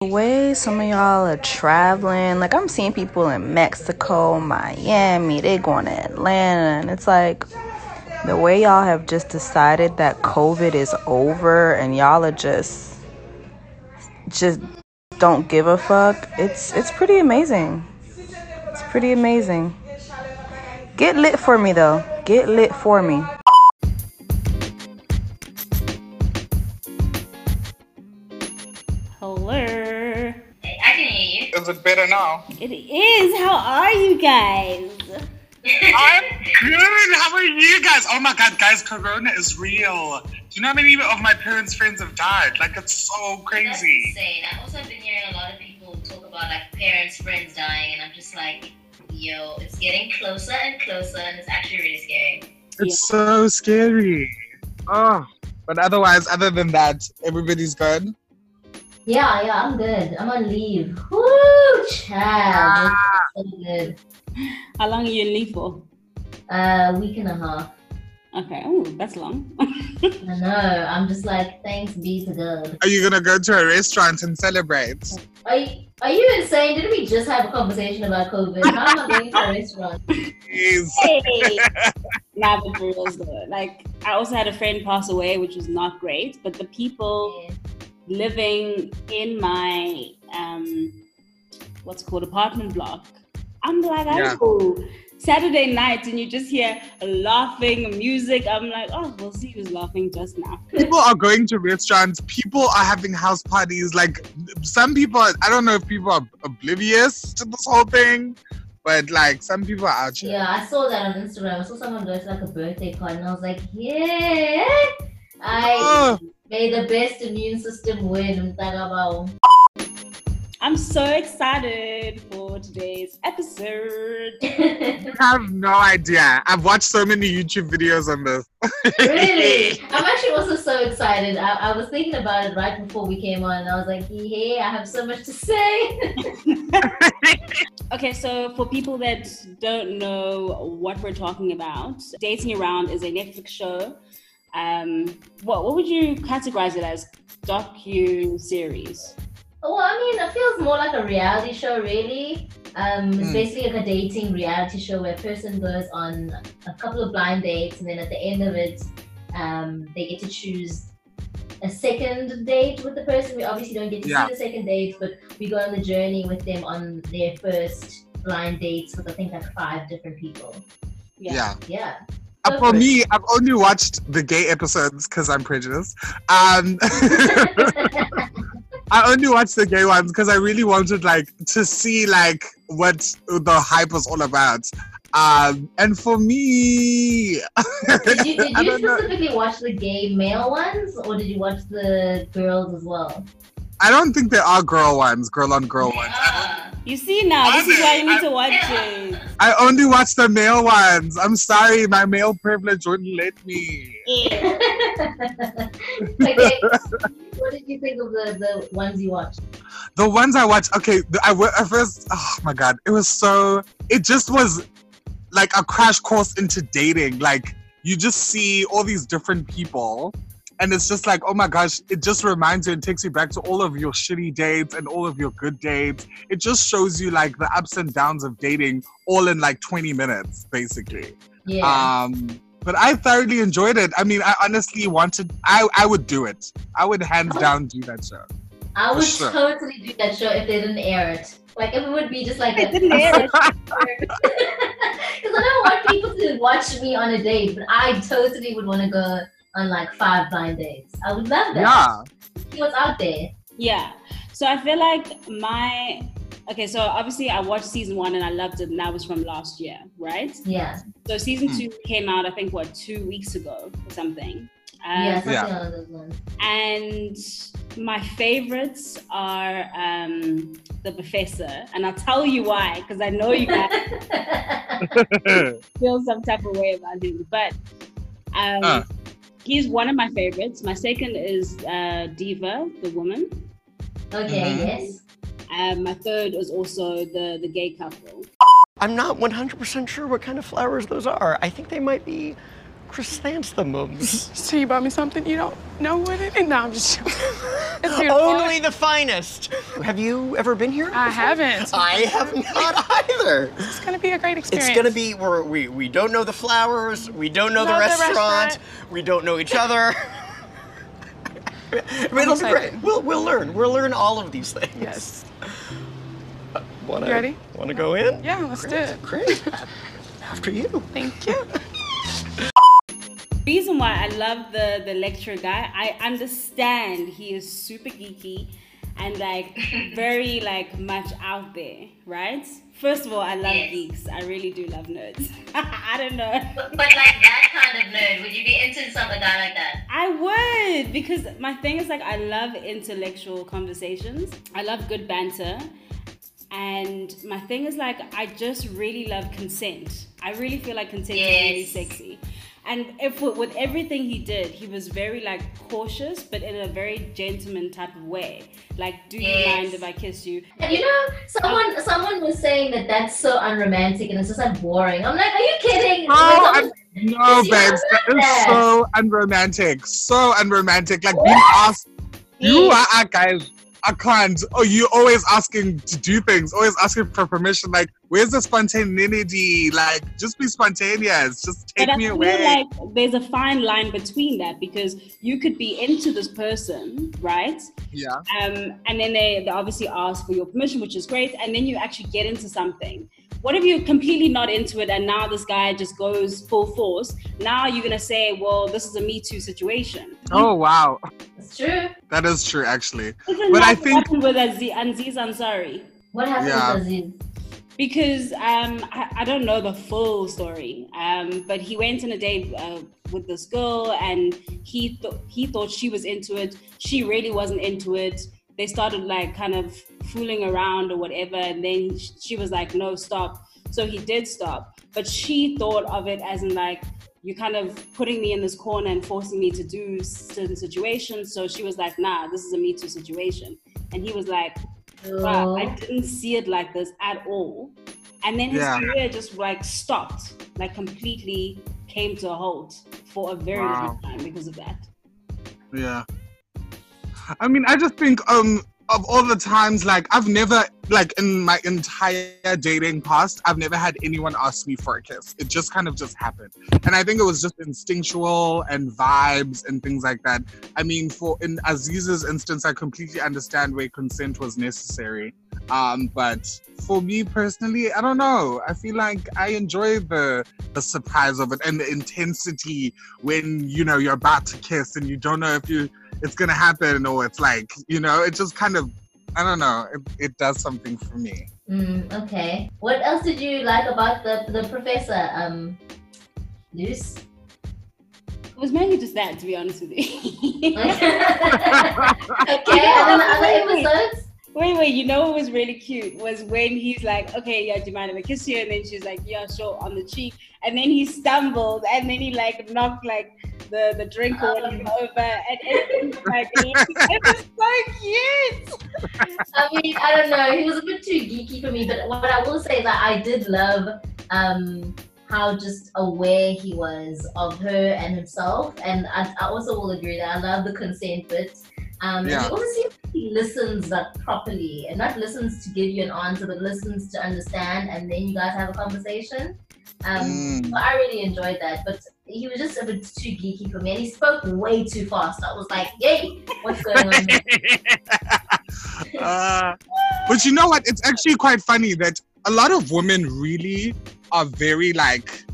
The way some of y'all are traveling, like I'm seeing people in Mexico, Miami, they going to Atlanta, and it's like the way y'all have just decided that COVID is over and y'all are just just don't give a fuck. It's it's pretty amazing. It's pretty amazing. Get lit for me though. Get lit for me. Hello. Hey, I can hear you. Is it better now? It is. How are you guys? I'm good. How are you guys? Oh my god, guys, Corona is real. Do you know how many of my parents' friends have died? Like, it's so crazy. That's crazy. insane. I've also been hearing a lot of people talk about like parents, friends dying, and I'm just like, yo, it's getting closer and closer, and it's actually really scary. It's so scary. Oh, but otherwise, other than that, everybody's good. Yeah, yeah, I'm good. I'm on leave. Woo, child. It's so good. How long are you in leave for? Uh, week and a half. Okay. Oh, that's long. I know. I'm just like, thanks be to God. Are you gonna go to a restaurant and celebrate? Are you, are you insane? Didn't we just have a conversation about COVID? How am I going to a restaurant? Please. hey. nah, but for real though. Like, I also had a friend pass away, which was not great. But the people Yeah. Living in my um, what's called apartment block, I'm like, Yeah. oh, Saturday night, and you just hear laughing, music. I'm like, oh, we'll see who's laughing just now. People are going to restaurants. People are having house parties. Like, some people, I don't know if people are oblivious to this whole thing, but like, some people are out here. Yeah, I saw that on Instagram. I saw someone go to like a birthday party, and I was like, yeah. I Oh, may the best immune system win. Um, Mtagabao. Um. I'm so excited for today's episode. I have no idea. I've watched so many YouTube videos on this. really? I'm actually also so excited. I, I was thinking about it right before we came on, and I was like, hey, I have so much to say. Okay, so for people that don't know what we're talking about, Dating Around is a Netflix show. Um, what what would you categorize it as? Docu series. well, I mean, it feels more like a reality show, really. Um, it's Mm. basically like a dating reality show where a person goes on a couple of blind dates, and then at the end of it, um, they get to choose a second date with the person. We obviously don't get to Yeah. see the second date, but we go on the journey with them on their first blind dates with I think like five different people. Yeah. Yeah. Uh, for for me, I've only watched the gay episodes because I'm prejudiced. Um, I only watched the gay ones because I really wanted like to see like what the hype was all about. Um, and for me, Did you, did you don't know. specifically watch the gay male ones, or did you watch the girls as well? I don't think there are girl ones, girl on girl ones. I, Ah, You see now, this is why you need to watch it. I only watch the male ones. I'm sorry, my male privilege wouldn't let me. okay. what did you think of the, the ones you watched? the ones I watched, okay, the- I first, oh my god, it was so, it just was like a crash course into dating. Like you just see all these different people, and it's just like, oh my gosh, it just reminds you and takes you back to all of your shitty dates and all of your good dates. It just shows you like the ups and downs of dating all in like 20 minutes, basically. Yeah. Um, but I thoroughly enjoyed it. I mean, I honestly wanted, I, I would do it. I would hands down do that show. I would sure. totally do that show if they didn't air it. Like if it would be just like They a, didn't air it. Because I don't want people to watch me on a date, but I totally would want to go on like five blind dates. I would love that. Yeah. See what's out there. Yeah. So I feel like my okay. So obviously I watched season one and I loved it, and that was from last year, right? Yeah. So season Hmm. two came out, I think, what two weeks ago or something. Um, yeah, yeah. along those lines. And my favorites are um, the professor, and I'll tell you why, because I know you guys feel some type of way about him. But um, Uh. He's one of my favorites. My second is uh, Diva, the woman. okay, Mhm. yes. Um, my third is also the the gay couple. I'm not 100% sure what kind of flowers those are. I think they might be chrysanthemums. So you bought me something you don't know what it is? No, I'm just joking. Only the finest. Have you ever been here? I haven't. I have not either. It's gonna be a great experience. It's gonna be we're, we we don't know the flowers, we don't know the Know the restaurant, restaurant. we don't know each other. I mean, it'll be great. We'll we'll learn. We'll learn all of these things. Yes. Wanna, You ready? Wanna go in? Yeah, let's do it. Great. After you. Thank you. Reason why I love the the lecturer guy, I understand he is super geeky and like very like much out there, right? First of all, I love Yes. geeks. I really do love nerds. I don't know. But, but like that kind of nerd, would you be into some guy like that? I would because my thing is like I love intellectual conversations. I love good banter. And my thing is like I just really love consent. I really feel like consent is really sexy. And if with everything he did, he was very like cautious, but in a very gentleman type of way. Like, do you mind if I kiss you? And you know, someone someone was saying that that's so unromantic and it's just like boring. I'm like, are you kidding? No, Like, I'm- no, See, babes, I that love is that. so unromantic. So unromantic. Like being asked, you are a guys. I can't. Oh, you always asking to do things, always asking for permission. Like, where's the spontaneity? Like, just be spontaneous. Just take but I me feel away. like there's a fine line between that because you could be into this person, right? yeah. um, and then they, they obviously ask for your permission, which is great, and then you actually get into something. What if you're completely not into it and now this guy just goes full force? Now you're gonna say, well, this is a Me Too situation. Oh wow, It's true. that is true actually. Isn't But that I what think- happened with Aziz, Aziz Ansari? What happened Yeah. with Aziz? Because um, I, I don't know the full story, um, but he went on a date uh, with this girl, and he th- he thought she was into it. She really wasn't into it. They started like kind of fooling around or whatever, and then sh- she was like, "No, stop." So he did stop, but she thought of it as in like you're kind of putting me in this corner and forcing me to do certain situations. So she was like, "Nah, this is a Me Too situation," and he was like, wow, I didn't see it like this at all. And then his Yeah. career just like stopped, like completely came to a halt for a very long time because of that. Yeah. I mean, I just think um of all the times like I've never like in my entire dating past, I've never had anyone ask me for a kiss. It just kind of just happened. And I think it was just instinctual and vibes and things like that. I mean, for in Aziz's instance, I completely understand where consent was necessary. Um, but for me personally, I don't know. I feel like I enjoy the the surprise of it and the intensity when you know you're about to kiss and you don't know if you it's gonna happen or it's like you know it just kind of I don't know it, it does something for me. Mm, okay. What else did you like about the the professor? Um, Luce. It was mainly just that, to be honest with you. okay. And then the other episodes. Wait, wait, you know what was really cute was when he's like, okay, yeah, do you mind if I kiss you? And then she's like, yeah, sure, on the cheek. And then he stumbled and then he like knocked like the, the drink or whatever over and it was like, it was so cute. I mean, I don't know. He was a bit too geeky for me, but what I will say that I did love um, how just aware he was of her and himself, and I, I also will agree that I love the consent bit. Um, and Yeah. he also seems like he listens like properly, and not listens to give you an answer, but listens to understand, and then you guys have a conversation. Um, Mm. so I really enjoyed that, but he was just a bit too geeky for me, and he spoke way too fast. I was like, "Yay, what's going on?" Uh, but you know what? It's actually quite funny that a lot of women really are very like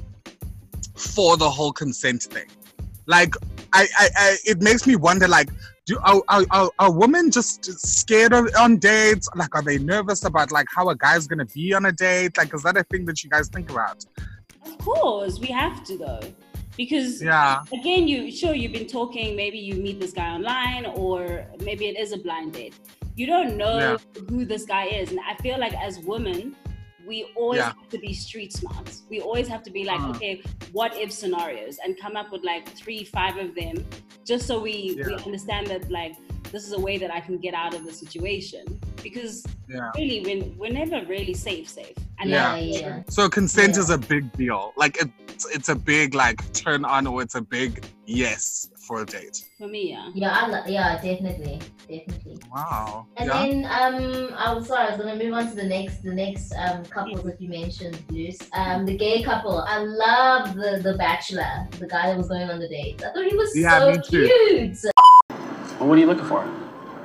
for the whole consent thing. Like, I, I, I it makes me wonder, like, do are, are, are, are women just scared of, on dates? Like, are they nervous about like how a guy's gonna be on a date? Like, is that a thing that you guys think about? Of course, we have to though. Because Yeah. again, you sure you've been talking, maybe you meet this guy online, or maybe it is a blind date. You don't know Yeah. who this guy is. And I feel like as women, we always Yeah. have to be street smart. We always have to be like, Uh. okay, what if scenarios and come up with like three, five of them, just so we, we understand that like this is a way that I can get out of the situation. because Yeah. really we're, we're never really safe safe. And Yeah. Yeah, yeah. So consent Yeah. is a big deal. Like it's it's a big like turn on or it's a big yes for a date. for me, yeah. Yeah, I lo- yeah, definitely, definitely. Wow. And yeah. then um, I was sorry, I was gonna move on to the next, the next um couples that you mentioned, Luce. Um, the gay couple. I love the the bachelor, the guy that was going on the date. I thought he was Yeah, so cute. Well, what are you looking for?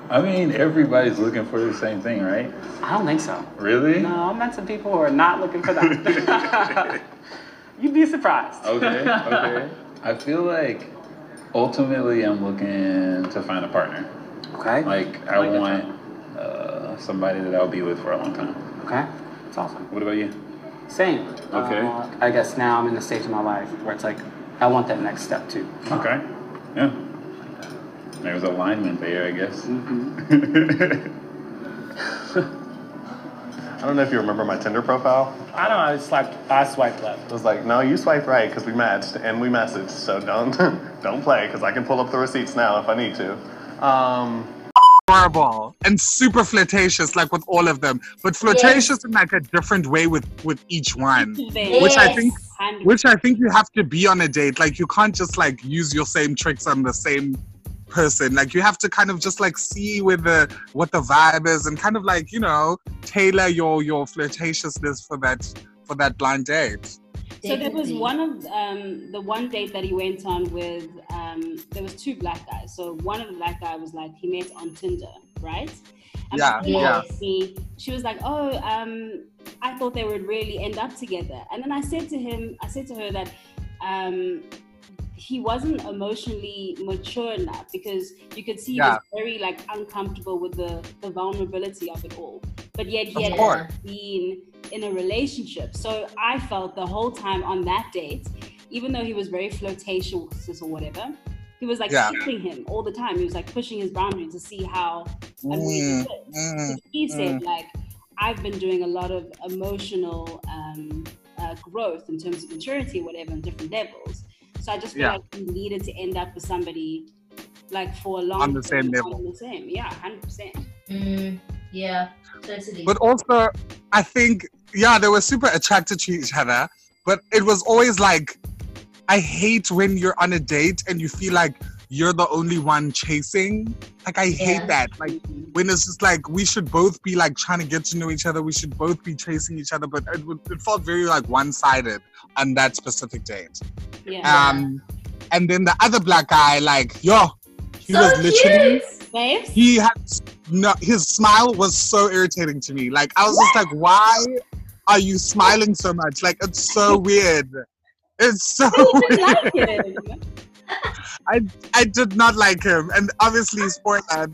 I mean, everybody's looking for the same thing, right? I don't think so. Really? No, I met some people who are not looking for that. You'd be surprised. Okay, okay. I feel like ultimately I'm looking to find a partner. Okay. Like, I, I like want uh, somebody that I'll be with for a long time. Okay. That's awesome. What about you? Same. Okay. Uh, I guess now I'm in the stage of my life where it's like I want that next step too. Okay. Yeah. There's alignment there, I guess. Mm-hmm. I don't know if you remember my Tinder profile. I don't know. I swiped. I swiped left. It was like, no, you swiped right because we matched and we messaged. So don't don't play because I can pull up the receipts now if I need to. Um, horrible and super flirtatious, like with all of them, but flirtatious in like a different way with with each one. Which I think, Yes. which I think you have to be on a date. Like you can't just like use your same tricks on the same person. Like you have to kind of just like see where the what the vibe is and kind of like you know tailor your your flirtatiousness for that for that blind date. So there was one of um, the one date that he went on with. Um, there was two black guys. So one of the black guy was like he met on Tinder, right? And Yeah, my yeah. Me, she was like, "Oh, um, I thought they would really end up together." And then I said to him, I said to her that um, he wasn't emotionally mature enough because you could see he Yeah. was very like uncomfortable with the the vulnerability of it all. But yet he Of had course. been in a relationship. So I felt the whole time on that date, even though he was very flirtatious or whatever, he was like Yeah. him all the time. He was like pushing his boundaries to see how and where he Mm, fit. mm, So he said like I've been doing a lot of emotional um, uh, growth in terms of maturity, whatever, on different levels. So I just feel Yeah. like you needed to end up with somebody like for a long time. On the same level. The same, yeah, hundred percent. Mm, yeah, totally. But also, I think, yeah, they were super attracted to each other, but it was always like, I hate when you're on a date and you feel like you're the only one chasing. Like, I hate Yeah. that. Like, when it's just like, we should both be like trying to get to know each other, we should both be chasing each other, but it, it felt very like one sided on that specific date. Yeah. Um, and then the other black guy, like, yo, he so was literally cute. Babes? he had no his smile was so irritating to me like i was just like why are you smiling so much like it's so weird it's so I didn't weird like him. I i did not like him and obviously spoiler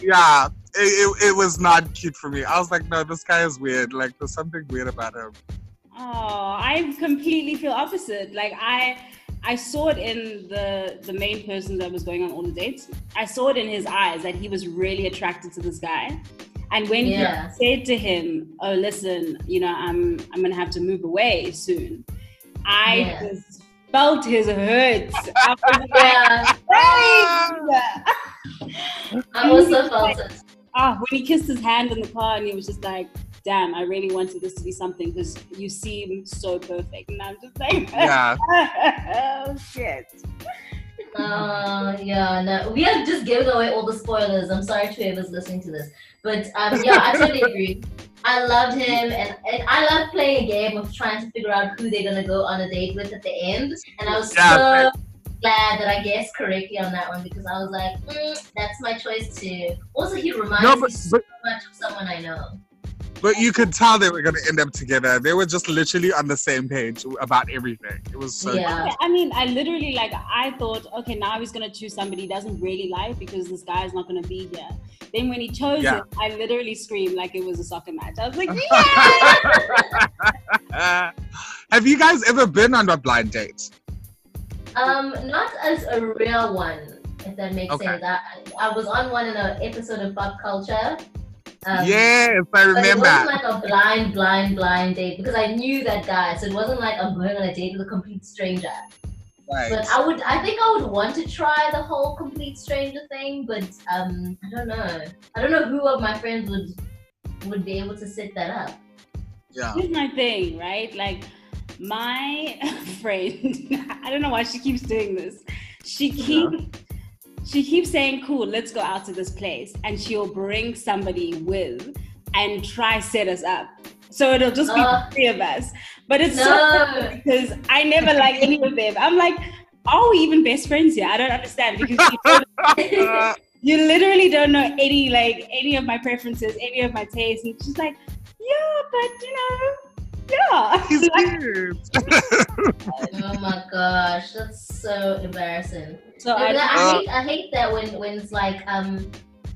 yeah it, it, it was not cute for me i was like no this guy is weird like there's something weird about him Oh, I completely feel opposite. Like I I saw it in the the main person that was going on all the dates. I saw it in his eyes that he was really attracted to this guy. And when Yeah. he said to him, "Oh, listen, you know, I'm I'm gonna have to move away soon," I Yeah. just felt his hurt. I Yeah, I also felt it. Ah, when he kissed his hand in the car and he was just like, damn, I really wanted this to be something because you seem so perfect. And I'm just like, yeah oh shit. Uh, yeah, no, we are just giving away all the spoilers. I'm sorry to whoever's listening to this, but um, yeah, I totally agree. I loved him, and, and I love playing a game of trying to figure out who they're gonna go on a date with at the end. And I was Yeah, so glad that I guessed correctly on that one because I was like, mm, that's my choice too. Also, he reminds no me so but much of someone I know. But you could tell they were gonna end up together they were just literally on the same page about everything it was so Yeah. I mean, I literally like I thought, okay, now he's gonna choose somebody he doesn't really like because this guy's not gonna be here. Then when he chose Yeah. it, I literally screamed like it was a soccer match. I was like, Uh, have you guys ever been on a blind date? Um, not as a real one, if that makes Okay. sense. I, I was on one in an episode of Pop Culture. Um, if I But it wasn't like a blind, blind, blind date because I knew that guy. So it wasn't like I'm going on a date with a complete stranger. Right. But I would, I think I would want to try the whole complete stranger thing, but um, I don't know. I don't know who of my friends would would be able to set that up. Yeah. Here's my thing, right? Like my friend, I don't know why she keeps doing this. She keeps she keeps saying, "Cool, let's go out to this place," and she'll bring somebody with and try set us up. So it'll just be Uh, three of us. But it's so No. funny because I never like any of them. I'm like, are we even best friends here? I don't understand because you, don't- you literally don't know any like any of my preferences, any of my tastes, and she's like, yeah, but you know, yeah. He's Like, cute. oh my gosh, that's so embarrassing. so I, I, I hate, I hate that when when it's like um,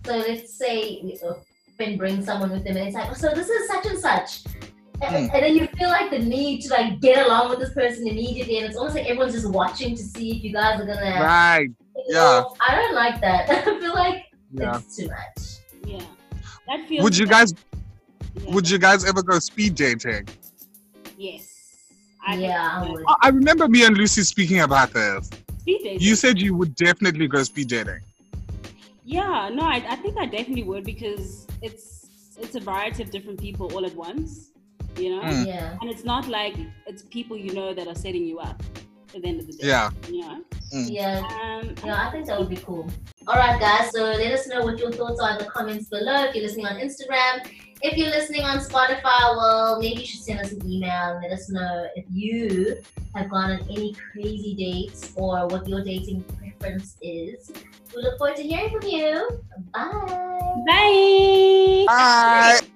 so let's say a friend brings someone with them and it's like, oh, so this is such and such. And, Hmm. and then you feel like the need to like get along with this person immediately, and it's almost like everyone's just watching to see if you guys are gonna. Right. yeah. know, I don't like that. I feel like Yeah. it's too much. yeah, that feels. Would you like- guys yeah. would you guys ever go speed dating? Yes. I think yeah, I Oh, I remember me and Lucy speaking about this. Speed dating. You said you would definitely go speed dating. Yeah, no, I, I think I definitely would because it's it's a variety of different people all at once, you know, Mm. Yeah. and it's not like it's people you know that are setting you up at the end of the day. Yeah. You know. Yeah. Um, Yeah, I think that would be cool. All right, guys. So let us know what your thoughts are in the comments below. If you're listening on Instagram, if you're listening on Spotify, well, maybe you should send us an email and let us know if you have gone on any crazy dates or what your dating preference is. We look forward to hearing from you. Bye. Bye. Bye.